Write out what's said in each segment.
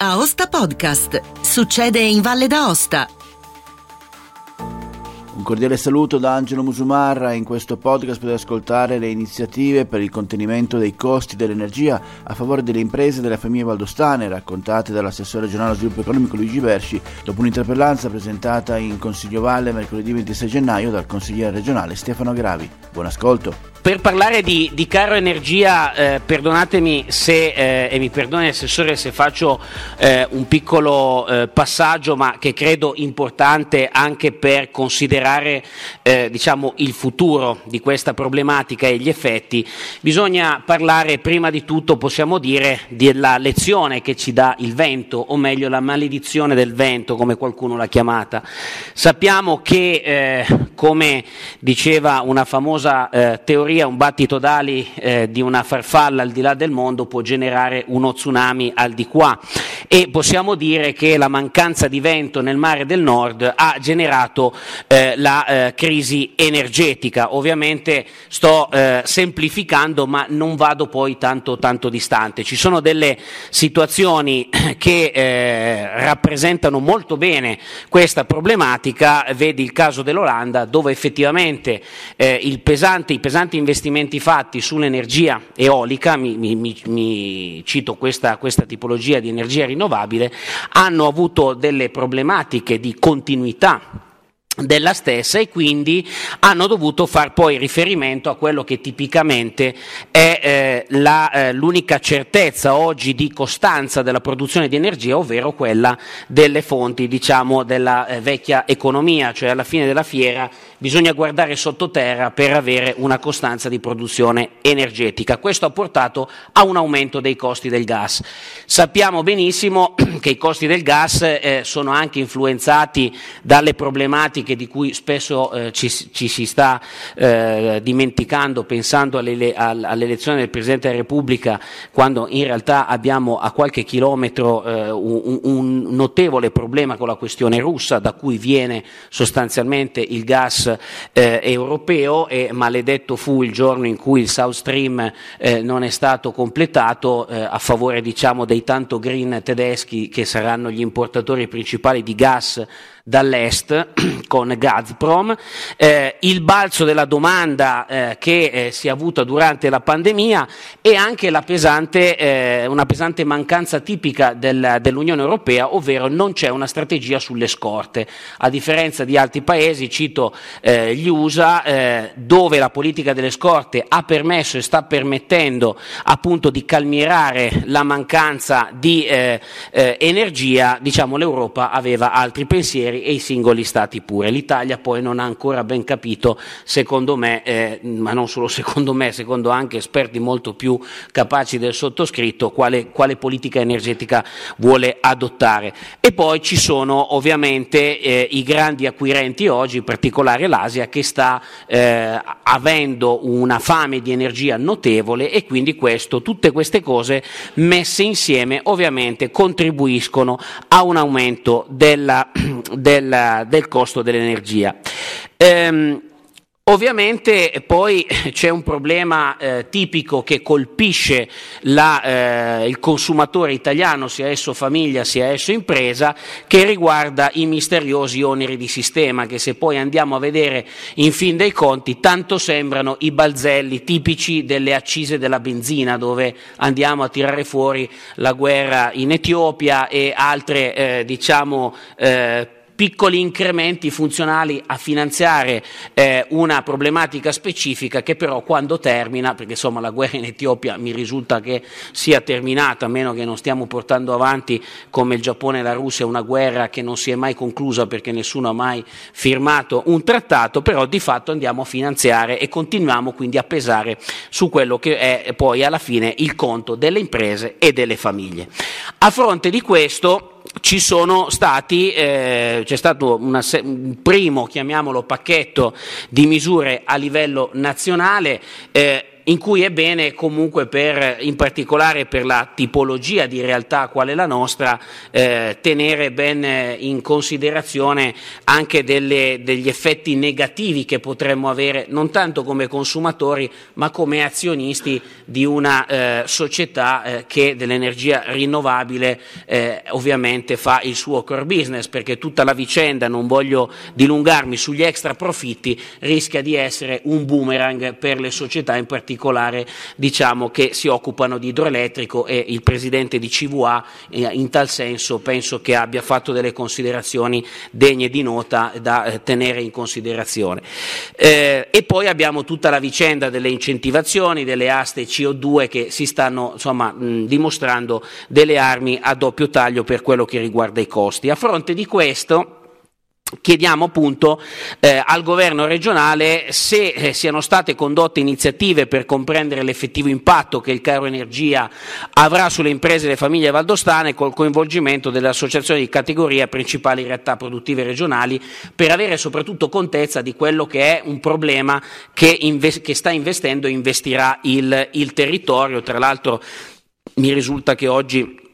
Aosta Podcast. Succede in Valle d'Aosta. Un cordiale saluto da Angelo Musumarra. In questo podcast potete ascoltare le iniziative per il contenimento dei costi dell'energia a favore delle imprese e delle famiglie valdostane, raccontate dall'assessore regionale allo sviluppo economico Luigi Bersci, dopo un'interpellanza presentata in Consiglio Valle mercoledì 26 gennaio dal consigliere regionale Stefano Gravi. Buon ascolto. Per parlare di, di caro energia, eh, perdonatemi se, eh, e mi perdoni Assessore se faccio eh, un piccolo eh, passaggio, ma che credo importante anche per considerare eh, diciamo, il futuro di questa problematica e gli effetti, bisogna parlare prima di tutto, possiamo dire, della lezione che ci dà il vento, o meglio la maledizione del vento, come qualcuno l'ha chiamata. Sappiamo che, eh, come diceva una famosa teoria, teoria un battito d'ali eh, di una farfalla al di là del mondo può generare uno tsunami al di qua e possiamo dire che la mancanza di vento nel mare del nord ha generato eh, la eh, crisi energetica. Ovviamente sto eh, semplificando ma non vado poi tanto, tanto distante. Ci sono delle situazioni che eh, rappresentano molto bene questa problematica, vedi il caso dell'Olanda dove effettivamente eh, pesante, i pesanti investimenti fatti sull'energia eolica, mi, mi, mi cito questa, questa tipologia di energia rinnovabile, hanno avuto delle problematiche di continuità della stessa e quindi hanno dovuto far poi riferimento a quello che tipicamente è eh, la, eh, l'unica certezza oggi di costanza della produzione di energia, ovvero quella delle fonti diciamo, della eh, vecchia economia, cioè alla fine della fiera bisogna guardare sottoterra per avere una costanza di produzione energetica. Questo ha portato a un aumento dei costi del gas. Sappiamo benissimo che i costi del gas eh, sono anche influenzati dalle problematiche di cui spesso eh, ci, ci, si sta eh, dimenticando pensando alle, all'elezione del Presidente della Repubblica quando in realtà abbiamo a qualche chilometro eh, un, un, notevole problema con la questione russa da cui viene sostanzialmente il gas eh, europeo e maledetto fu il giorno in cui il South Stream eh, non è stato completato eh, a favore diciamo, dei tanto green tedeschi che saranno gli importatori principali di gas dall'est con Gazprom, eh, il balzo della domanda eh, che eh, si è avuta durante la pandemia e anche pesante, eh, una pesante mancanza tipica del, dell'Unione Europea, ovvero non c'è una strategia sulle scorte. A differenza di altri paesi, cito eh, gli USA, eh, dove la politica delle scorte ha permesso e sta permettendo appunto di calmierare la mancanza di energia, diciamo l'Europa aveva altri pensieri e i singoli stati pure. L'Italia poi non ha ancora ben capito, secondo me, eh, ma non solo secondo me, secondo anche esperti molto più capaci del sottoscritto, quale, quale politica energetica vuole adottare. E poi ci sono ovviamente eh, i grandi acquirenti oggi, in particolare l'Asia, che sta eh, avendo una fame di energia notevole e quindi questo, tutte queste cose messe insieme ovviamente contribuiscono a un aumento della, del, del costo dell'energia. Ehm, Ovviamente poi c'è un problema eh, tipico che colpisce la, eh, il consumatore italiano, sia esso famiglia sia esso impresa, che riguarda i misteriosi oneri di sistema, che se poi andiamo a vedere in fin dei conti tanto sembrano i balzelli tipici delle accise della benzina, dove andiamo a tirare fuori la guerra in Etiopia e altre eh, diciamo, eh, piccoli incrementi funzionali a finanziare eh, una problematica specifica che però quando termina, perché insomma la guerra in Etiopia mi risulta che sia terminata, a meno che non stiamo portando avanti come il Giappone e la Russia una guerra che non si è mai conclusa perché nessuno ha mai firmato un trattato, però di fatto andiamo a finanziare e continuiamo quindi a pesare su quello che è poi alla fine il conto delle imprese e delle famiglie. A fronte di questo ci sono stati, eh, c'è stato una, un primo, chiamiamolo, pacchetto di misure a livello nazionale. Eh, in cui è bene comunque per, in particolare per la tipologia di realtà quale la nostra, eh, tenere ben in considerazione anche delle, degli effetti negativi che potremmo avere non tanto come consumatori ma come azionisti di una eh, società eh, che dell'energia rinnovabile eh, ovviamente fa il suo core business perché tutta la vicenda, non voglio dilungarmi sugli extra profitti, rischia di essere un boomerang per le società in particolare diciamo, che si occupano di idroelettrico e il presidente di CVA eh, in tal senso penso che abbia fatto delle considerazioni degne di nota da eh, tenere in considerazione. Eh, e poi abbiamo tutta la vicenda delle incentivazioni, delle aste CO2 che si stanno insomma, mh, dimostrando delle armi a doppio taglio per quello che riguarda i costi. A fronte di questo Chiediamo appunto eh, al governo regionale se eh, siano state condotte iniziative per comprendere l'effettivo impatto che il caro energia avrà sulle imprese e le famiglie valdostane col coinvolgimento delle associazioni di categoria principali realtà produttive regionali per avere soprattutto contezza di quello che è un problema che, inve- che sta investendo e investirà il, il territorio. Tra l'altro mi risulta che oggi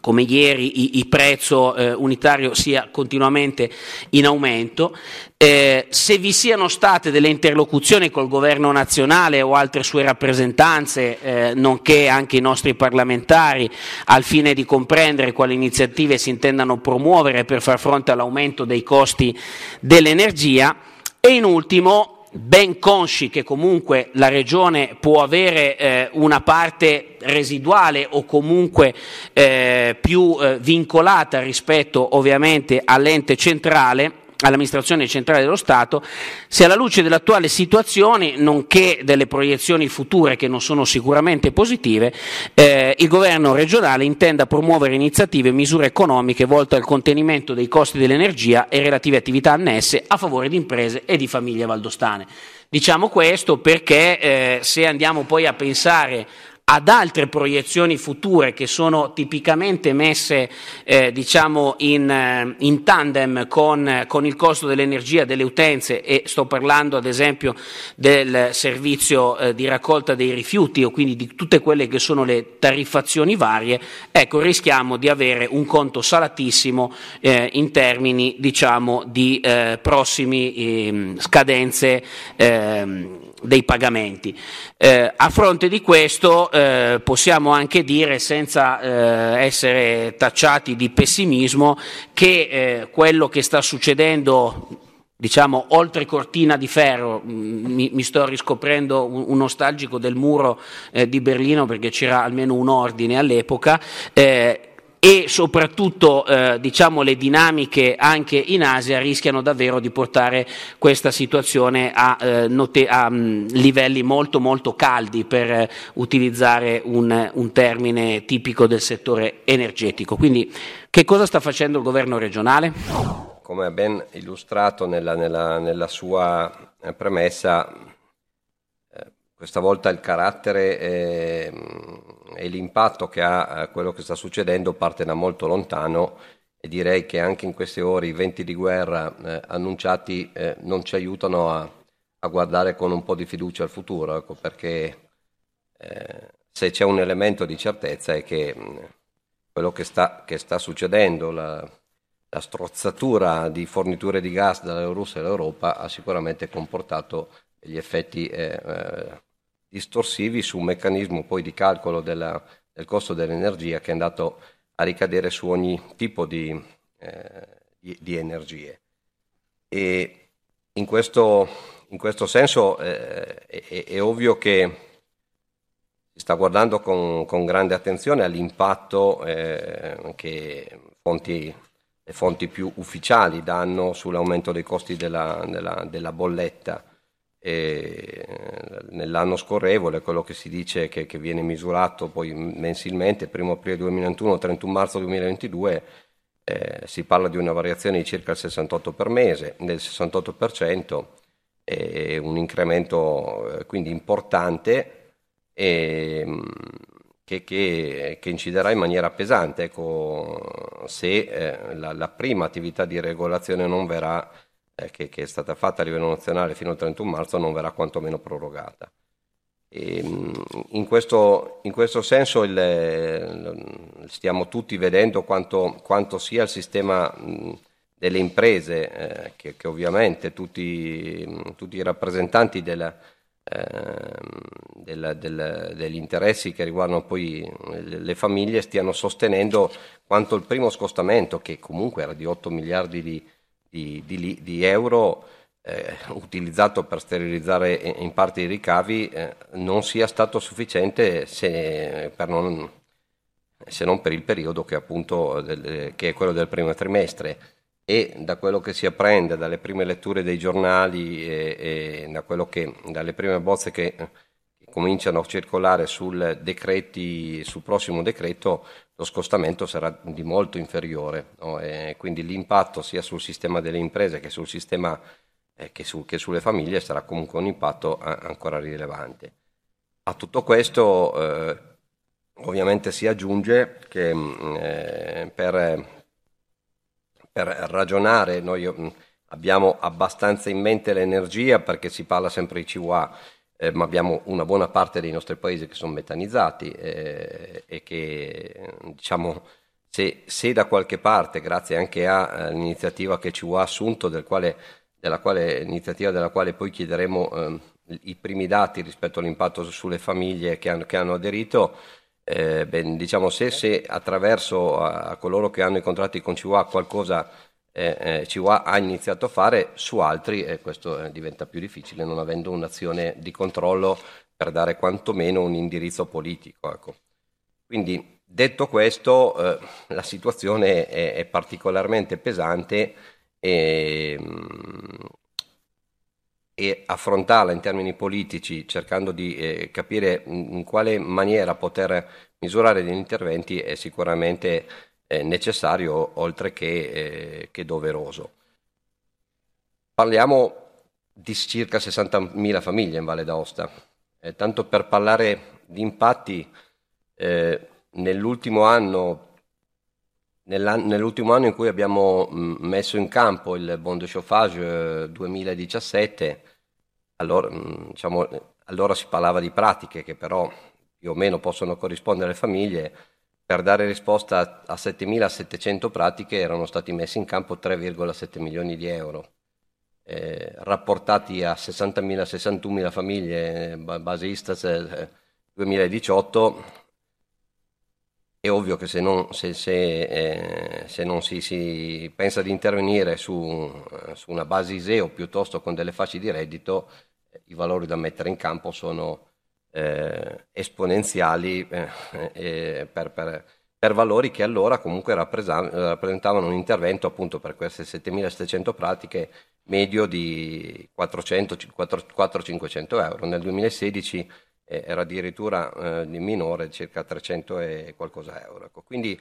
come ieri il prezzo eh, unitario sia continuamente in aumento, eh, se vi siano state delle interlocuzioni col governo nazionale o altre sue rappresentanze, eh, nonché anche i nostri parlamentari, al fine di comprendere quali iniziative si intendano promuovere per far fronte all'aumento dei costi dell'energia. E in ultimo ben consci che comunque la Regione può avere eh, una parte residuale o comunque eh, più eh, vincolata rispetto ovviamente all'ente centrale, all'amministrazione centrale dello Stato, se alla luce dell'attuale situazione, nonché delle proiezioni future che non sono sicuramente positive, eh, il governo regionale intenda promuovere iniziative e misure economiche volte al contenimento dei costi dell'energia e relative attività annesse a favore di imprese e di famiglie valdostane. Diciamo questo perché eh, se andiamo poi a pensare ad altre proiezioni future che sono tipicamente messe eh, diciamo in, eh, in, tandem con, con, il costo dell'energia delle utenze e sto parlando ad esempio del servizio eh, di raccolta dei rifiuti o quindi di tutte quelle che sono le tariffazioni varie, ecco rischiamo di avere un conto salatissimo eh, in termini diciamo di eh, prossimi ehm, scadenze ehm, dei pagamenti. Eh, a fronte di questo eh, possiamo anche dire, senza eh, essere tacciati di pessimismo, che eh, quello che sta succedendo diciamo oltre cortina di ferro, mm, mi, mi sto riscoprendo un, un, nostalgico del muro eh, di Berlino perché c'era almeno un ordine all'epoca, eh, e soprattutto eh, diciamo, le dinamiche anche in Asia rischiano davvero di portare questa situazione a, eh, note- a um, livelli molto molto caldi per eh, utilizzare un, un, termine tipico del settore energetico. Quindi che cosa sta facendo il governo regionale? Come ha ben illustrato nella, nella, nella sua eh, premessa, eh, questa volta il carattere eh, e l'impatto che ha eh, quello che sta succedendo parte da molto lontano e direi che anche in queste ore i venti di guerra eh, annunciati eh, non ci aiutano a, a, guardare con un po' di fiducia al futuro, ecco, perché eh, se c'è un elemento di certezza è che mh, mm, quello che sta, che sta succedendo, la, la, strozzatura di forniture di gas dalla Russia all'Europa ha sicuramente comportato degli effetti eh, eh, distorsivi su un meccanismo poi di calcolo della, del costo dell'energia che è andato a ricadere su ogni tipo di, eh, di, di energie. E in questo, in questo senso eh, è, è, ovvio che si sta guardando con, con grande attenzione all'impatto eh, che fonti, le fonti più ufficiali danno sull'aumento dei costi della, della, della bolletta nell'anno scorrevole quello che si dice che, che, viene misurato poi mensilmente 1 aprile 2021 31 marzo 2022 eh, si parla di una variazione di circa il 68 per mese. Nel 68% è un incremento eh, quindi importante e, mm, che, che, che, inciderà in maniera pesante. Ecco, se eh, la, la prima attività di regolazione non verrà che, che, è stata fatta a livello nazionale fino al 31 marzo non verrà quantomeno prorogata. Mm, in questo, in, questo, senso il, stiamo tutti vedendo quanto, quanto, sia il sistema delle imprese, eh, che, che, ovviamente tutti, tutti i rappresentanti della, eh, del, del, degli interessi che riguardano poi le famiglie stiano sostenendo quanto il primo scostamento, che comunque era di 8 miliardi di, di, di, di euro, eh, utilizzato per sterilizzare in parte i ricavi eh, non sia stato sufficiente se, non, se, non, per il periodo che, appunto, del, che è quello del primo trimestre. E da quello che si apprende dalle prime letture dei giornali e, e da che, dalle prime bozze che, che, cominciano a circolare sul, decreti, sul prossimo decreto lo scostamento sarà di molto inferiore no? quindi l'impatto sia sul sistema delle imprese che sul sistema eh, che, su, che, sulle famiglie sarà comunque un impatto a, ancora rilevante. A tutto questo eh, ovviamente si aggiunge che mm, eh, per, per, ragionare noi mm, abbiamo abbastanza in mente l'energia perché si parla sempre di CUA, eh, ma abbiamo una buona parte dei nostri paesi che sono metanizzati eh, e che diciamo se, se, da qualche parte, grazie anche all'iniziativa che CUA ha assunto, del quale della quale, iniziativa della quale poi chiederemo eh, i primi dati rispetto all'impatto sulle famiglie che hanno, che hanno aderito. Eh, ben, diciamo se, se attraverso a, a, coloro che hanno i contratti con CUA qualcosa eh, eh, CUA ha iniziato a fare, su altri eh, questo eh, diventa più difficile non avendo un'azione di controllo per dare quantomeno un indirizzo politico. Ecco. Quindi detto questo eh, la situazione è, è particolarmente pesante e, mm, e affrontarla in termini politici cercando di eh, capire in quale maniera poter misurare gli interventi è sicuramente eh, necessario oltre che, eh, che, doveroso. Parliamo di circa 60.000 famiglie in Valle d'Aosta. Eh, tanto per parlare di impatti, eh, nell'ultimo anno Nell'ultimo anno in cui abbiamo mm, messo in campo il Bon de Chauffage 2017, eh, allora, mm, diciamo, allora si parlava di pratiche che però più o meno possono corrispondere alle famiglie. Per dare risposta a 7.700 pratiche erano stati messi in campo 3,7 milioni di euro. Eh, rapportati a 60.000, 61.000 famiglie, base Istat eh, 2018, è ovvio che se non, se, se, eh, se non si, si, pensa di intervenire su, eh, su, una base ISEO piuttosto con delle fasce di reddito, eh, i valori da mettere in campo sono eh, esponenziali eh, eh, per, per, per, valori che allora comunque rappresentavano un intervento appunto per queste 7.700 pratiche medio di 400-500 euro. Nel 2016 eh, era addirittura eh, minore, circa 300 e qualcosa euro. Ecco, quindi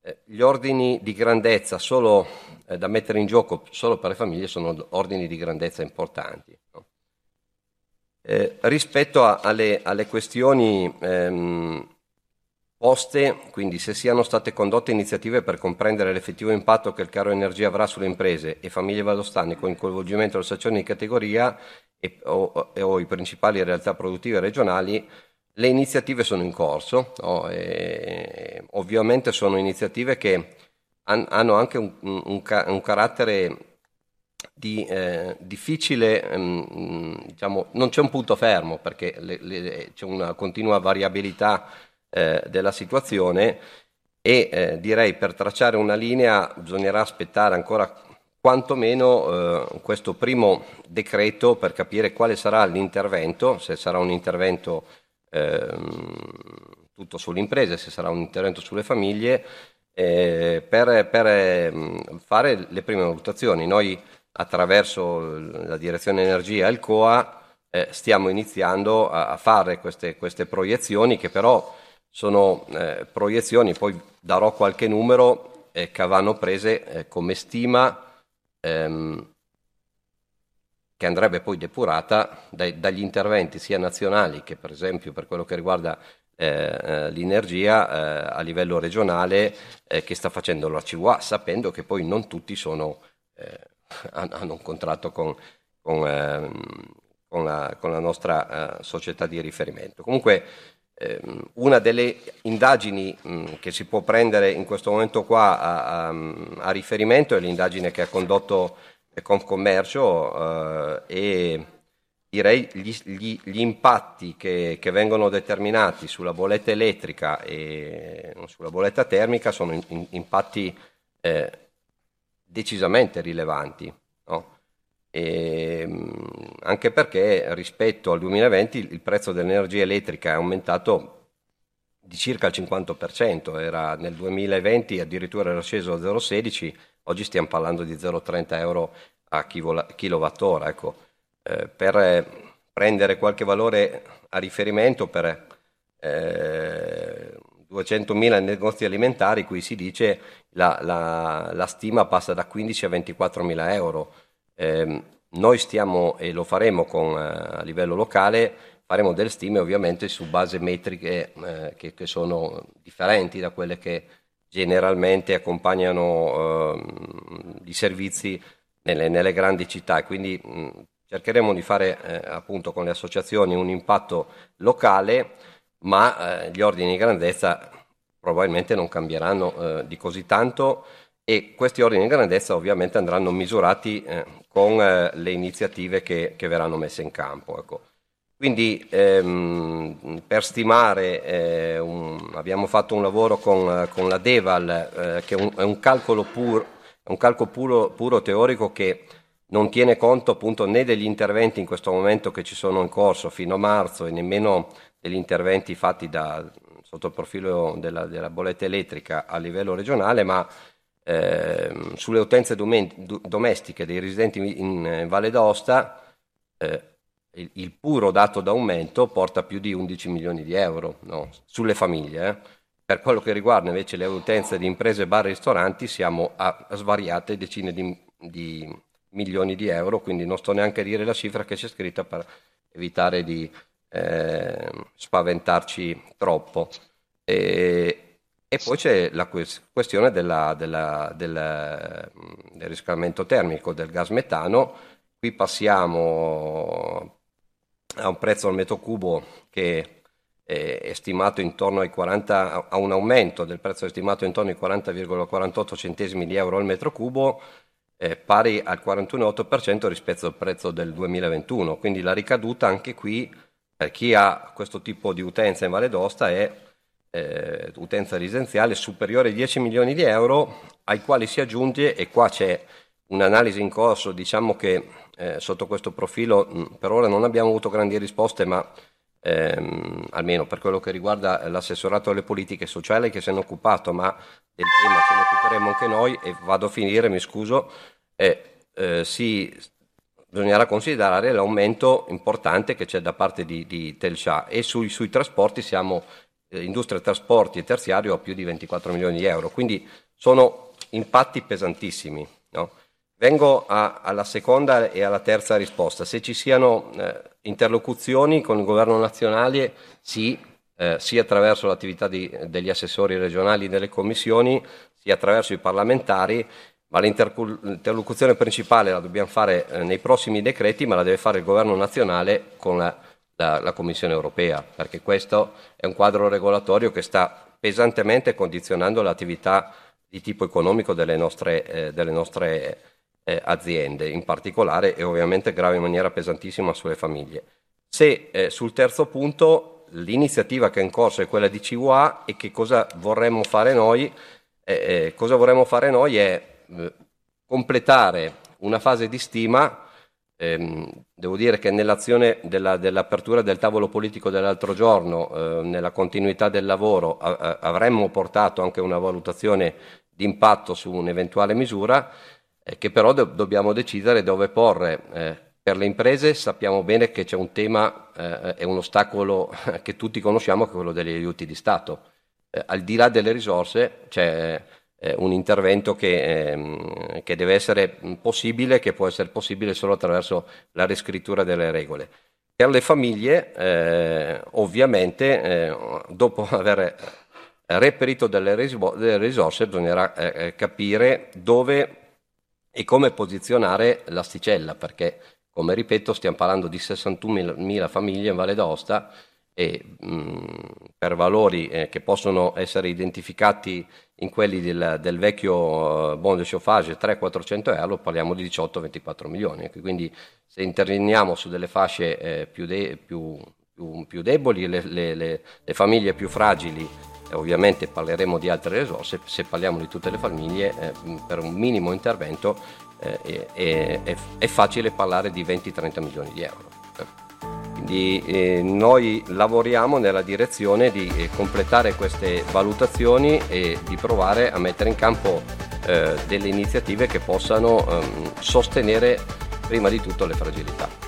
eh, gli ordini di grandezza solo eh, da mettere in gioco solo per le famiglie sono ordini di grandezza importanti. No? Eh, rispetto a, alle, alle, questioni ehm, poste, quindi se siano state condotte iniziative per comprendere l'effettivo impatto che il caro energia avrà sulle imprese e famiglie valdostane con il coinvolgimento delle associazioni di categoria e, o, o, i principali realtà produttive regionali, le iniziative sono in corso, no? ovviamente sono iniziative che han, hanno anche un, un, un carattere di, eh, difficile, ehm, diciamo, non c'è un punto fermo perché le, le, c'è una continua variabilità eh, della situazione e eh, direi per tracciare una linea bisognerà aspettare ancora quantomeno eh, questo primo decreto per capire quale sarà l'intervento, se sarà un intervento eh, tutto sulle imprese, se sarà un intervento sulle famiglie, eh, per, per ehm, fare le prime valutazioni. Noi attraverso la direzione energia e il COA eh, stiamo iniziando a, a fare queste, queste, proiezioni che però sono eh, proiezioni, poi darò qualche numero eh, che vanno prese come stima ehm, che andrebbe poi depurata dai, dagli interventi sia nazionali che per esempio per quello che riguarda eh, eh l'energia eh, a livello regionale eh, che sta facendo la CUA, sapendo che poi non tutti sono, eh, hanno un contratto con, con, ehm, con la, con la nostra società di riferimento. Comunque Ehm, una delle indagini che si può prendere in questo momento qua a, a, a riferimento è l'indagine che ha condotto Confcommercio eh, e direi gli, gli, gli impatti che, che, vengono determinati sulla bolletta elettrica e sulla bolletta termica sono in, in, impatti eh, decisamente rilevanti. No? Ehm, anche perché rispetto al 2020 il prezzo dell'energia elettrica è aumentato di circa il 50%, era nel 2020 addirittura era sceso a 0,16, oggi stiamo parlando di 0,30 euro a kilowattora. Ecco, eh, per prendere qualche valore a riferimento per eh, 200.000 negozi alimentari, qui si dice la, la, la stima passa da 15 a 24.000 euro. Eh, noi stiamo, e lo faremo con, eh, a livello locale, faremo delle stime ovviamente su base metriche eh, che, che, sono differenti da quelle che generalmente accompagnano eh, i servizi nelle, nelle, grandi città. Quindi mh, cercheremo di fare eh, appunto con le associazioni un impatto locale, ma eh, gli ordini di grandezza probabilmente non cambieranno eh, di così tanto e questi ordini di grandezza ovviamente andranno misurati eh, con eh, le iniziative che, che, verranno messe in campo. Ecco. Quindi ehm, per stimare eh, un, abbiamo fatto un lavoro con, con la Deval eh, che è un, è un calcolo, pur, un calcolo puro, puro, teorico che non tiene conto appunto né degli interventi in questo momento che ci sono in corso fino a marzo e nemmeno degli interventi fatti da, sotto il profilo della, della bolletta elettrica a livello regionale, ma eh, sulle utenze domestiche dei residenti in, in Valle d'Aosta eh, il, il, puro dato d'aumento porta più di 11 milioni di euro no? sulle famiglie. Eh. Per quello che riguarda invece le utenze di imprese, bar e ristoranti siamo a, a svariate decine di, di, milioni di euro, quindi non sto neanche a dire la cifra che c'è scritta per evitare di eh, spaventarci troppo. E, e poi c'è la questione della, della, del, del, riscaldamento termico del gas metano. Qui passiamo a un prezzo al metro cubo che è stimato intorno ai 40, a un aumento del prezzo stimato intorno ai 40,48 centesimi di euro al metro cubo, eh, pari al 41,8% rispetto al prezzo del 2021. Quindi la ricaduta anche qui per chi ha questo tipo di utenza in Valle d'Osta è eh, utenza residenziale superiore ai 10 milioni di euro, ai quali si aggiunge, e qua c'è un'analisi in corso, diciamo che eh, sotto questo profilo mh, per ora non abbiamo avuto grandi risposte, ma ehm, almeno per quello che riguarda l'assessorato alle politiche sociali che se ne è occupato, ma del tema ce ne occuperemo anche noi, e vado a finire, mi scuso, eh, eh, si, bisognerà considerare l'aumento importante che c'è da parte di, di Telsha e sui, sui trasporti siamo eh, industria trasporti e terziario a più di 24 milioni di euro, quindi sono impatti pesantissimi. No? Vengo a, alla seconda e alla terza risposta. Se ci siano eh, interlocuzioni con il governo nazionale, sì, eh, sia attraverso l'attività di, degli assessori regionali delle commissioni, sia attraverso i parlamentari, ma l'interlocuzione principale la dobbiamo fare eh, nei prossimi decreti, ma la deve fare il governo nazionale con la la, la Commissione europea, perché questo è un quadro regolatorio che sta pesantemente condizionando l'attività di tipo economico delle nostre, eh, delle nostre eh, aziende, in particolare e ovviamente grave in maniera pesantissima sulle famiglie. Se eh, sul terzo punto l'iniziativa che è in corso è quella di CUA e che cosa vorremmo fare noi, eh, eh, cosa vorremmo fare noi è eh, completare una fase di stima Ehm, devo dire che nell'azione della, dell'apertura del tavolo politico dell'altro giorno, eh, nella continuità del lavoro, a, a, avremmo portato anche una valutazione di impatto su un'eventuale misura, eh, che però do, dobbiamo decidere dove porre. Eh, per le imprese sappiamo bene che c'è un tema e eh, un ostacolo che tutti conosciamo, che è quello degli aiuti di Stato. Al di là delle risorse c'è eh, un intervento che, ehm, che, deve essere possibile, che può essere possibile solo attraverso la riscrittura delle regole. Per le famiglie, eh, ovviamente, eh, dopo aver reperito delle, risbo- delle risorse, bisognerà eh, eh, capire dove e come posizionare l'asticella, perché come ripeto stiamo parlando di 61.000 famiglie in Valle d'Aosta e mh, per valori eh, che possono essere identificati in quelli del, del vecchio uh, bond chauffage 300-400 euro parliamo di 18-24 milioni. Quindi se interveniamo su delle fasce eh, più, de- più, più, più, deboli le, le, le, le, famiglie più fragili eh, ovviamente parleremo di altre risorse se parliamo di tutte le famiglie eh, per un minimo intervento eh, è, è, è facile parlare di 20-30 milioni di euro quindi eh, noi lavoriamo nella direzione di eh, completare queste valutazioni e di provare a mettere in campo eh, delle iniziative che possano ehm, sostenere prima di tutto le fragilità.